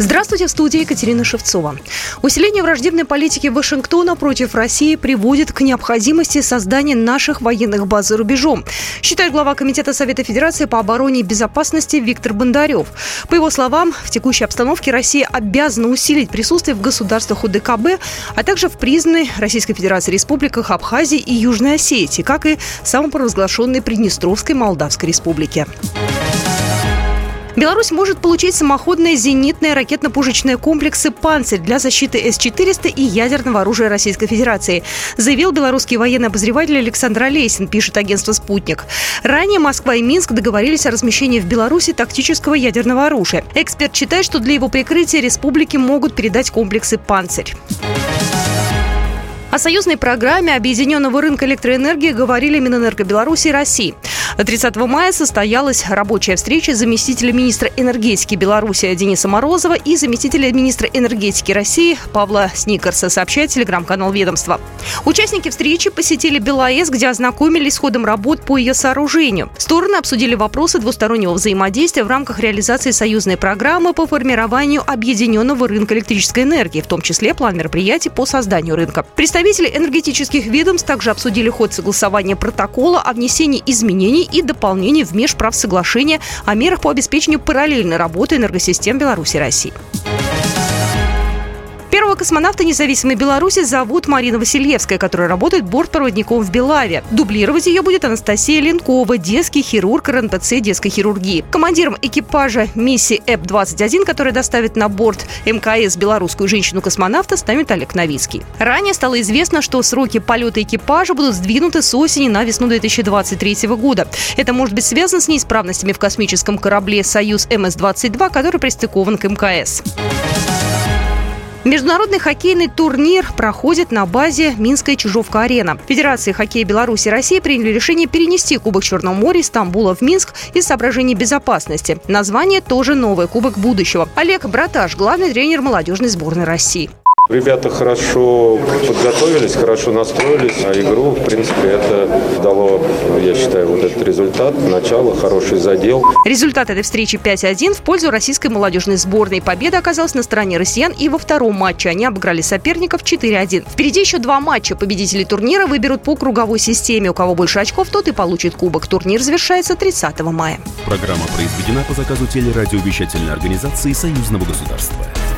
Здравствуйте, в студии Екатерина Шевцова. Усиление враждебной политики Вашингтона против России приводит к необходимости создания наших военных баз за рубежом, считает глава Комитета Совета Федерации по обороне и безопасности Виктор Бондарев. По его словам, в текущей обстановке Россия обязана усилить присутствие в государствах УДКБ, а также в признанной Российской Федерации республиках Абхазии и Южной Осетии, как и самопровозглашенной Приднестровской Молдавской Республике. Беларусь может получить самоходные зенитные ракетно-пушечные комплексы «Панцирь» для защиты С-400 и ядерного оружия Российской Федерации, заявил белорусский военный обозреватель Александр Олесин, пишет агентство «Спутник». Ранее Москва и Минск договорились о размещении в Беларуси тактического ядерного оружия. Эксперт считает, что для его прикрытия республики могут передать комплексы «Панцирь». О союзной программе объединенного рынка электроэнергии говорили Минэнерго Беларуси и России. 30 мая состоялась рабочая встреча заместителя министра энергетики Беларуси Дениса Морозова и заместителя министра энергетики России Павла Сникерса, сообщает телеграм-канал ведомства. Участники встречи посетили БелАЭС, где ознакомились с ходом работ по ее сооружению. Стороны обсудили вопросы двустороннего взаимодействия в рамках реализации союзной программы по формированию объединенного рынка электрической энергии, в том числе план мероприятий по созданию рынка. Представители энергетических ведомств также обсудили ход согласования протокола о внесении изменений и дополнений в межправсоглашение о мерах по обеспечению параллельной работы энергосистем Беларуси и России. Первого космонавта независимой Беларуси зовут Марина Васильевская, которая работает бортпроводником в Белаве. Дублировать ее будет Анастасия Ленкова, детский хирург РНПЦ детской хирургии. Командиром экипажа миссии ЭП-21, которая доставит на борт МКС белорусскую женщину-космонавта, станет Олег Новицкий. Ранее стало известно, что сроки полета экипажа будут сдвинуты с осени на весну 2023 года. Это может быть связано с неисправностями в космическом корабле «Союз МС-22», который пристыкован к МКС. Международный хоккейный турнир проходит на базе Минская Чижовка-арена. Федерации хоккея Беларуси и России приняли решение перенести Кубок Черного моря из Стамбула в Минск из соображений безопасности. Название тоже новое – Кубок будущего. Олег Браташ, главный тренер молодежной сборной России. Ребята хорошо подготовились, хорошо настроились на игру. В принципе, это дало, я считаю, вот этот результат. Начало, хороший задел. Результат этой встречи 5-1 в пользу российской молодежной сборной. Победа оказалась на стороне россиян и во втором матче. Они обыграли соперников 4-1. Впереди еще два матча. Победители турнира выберут по круговой системе. У кого больше очков, тот и получит кубок. Турнир завершается 30 мая. Программа произведена по заказу телерадиовещательной организации Союзного государства.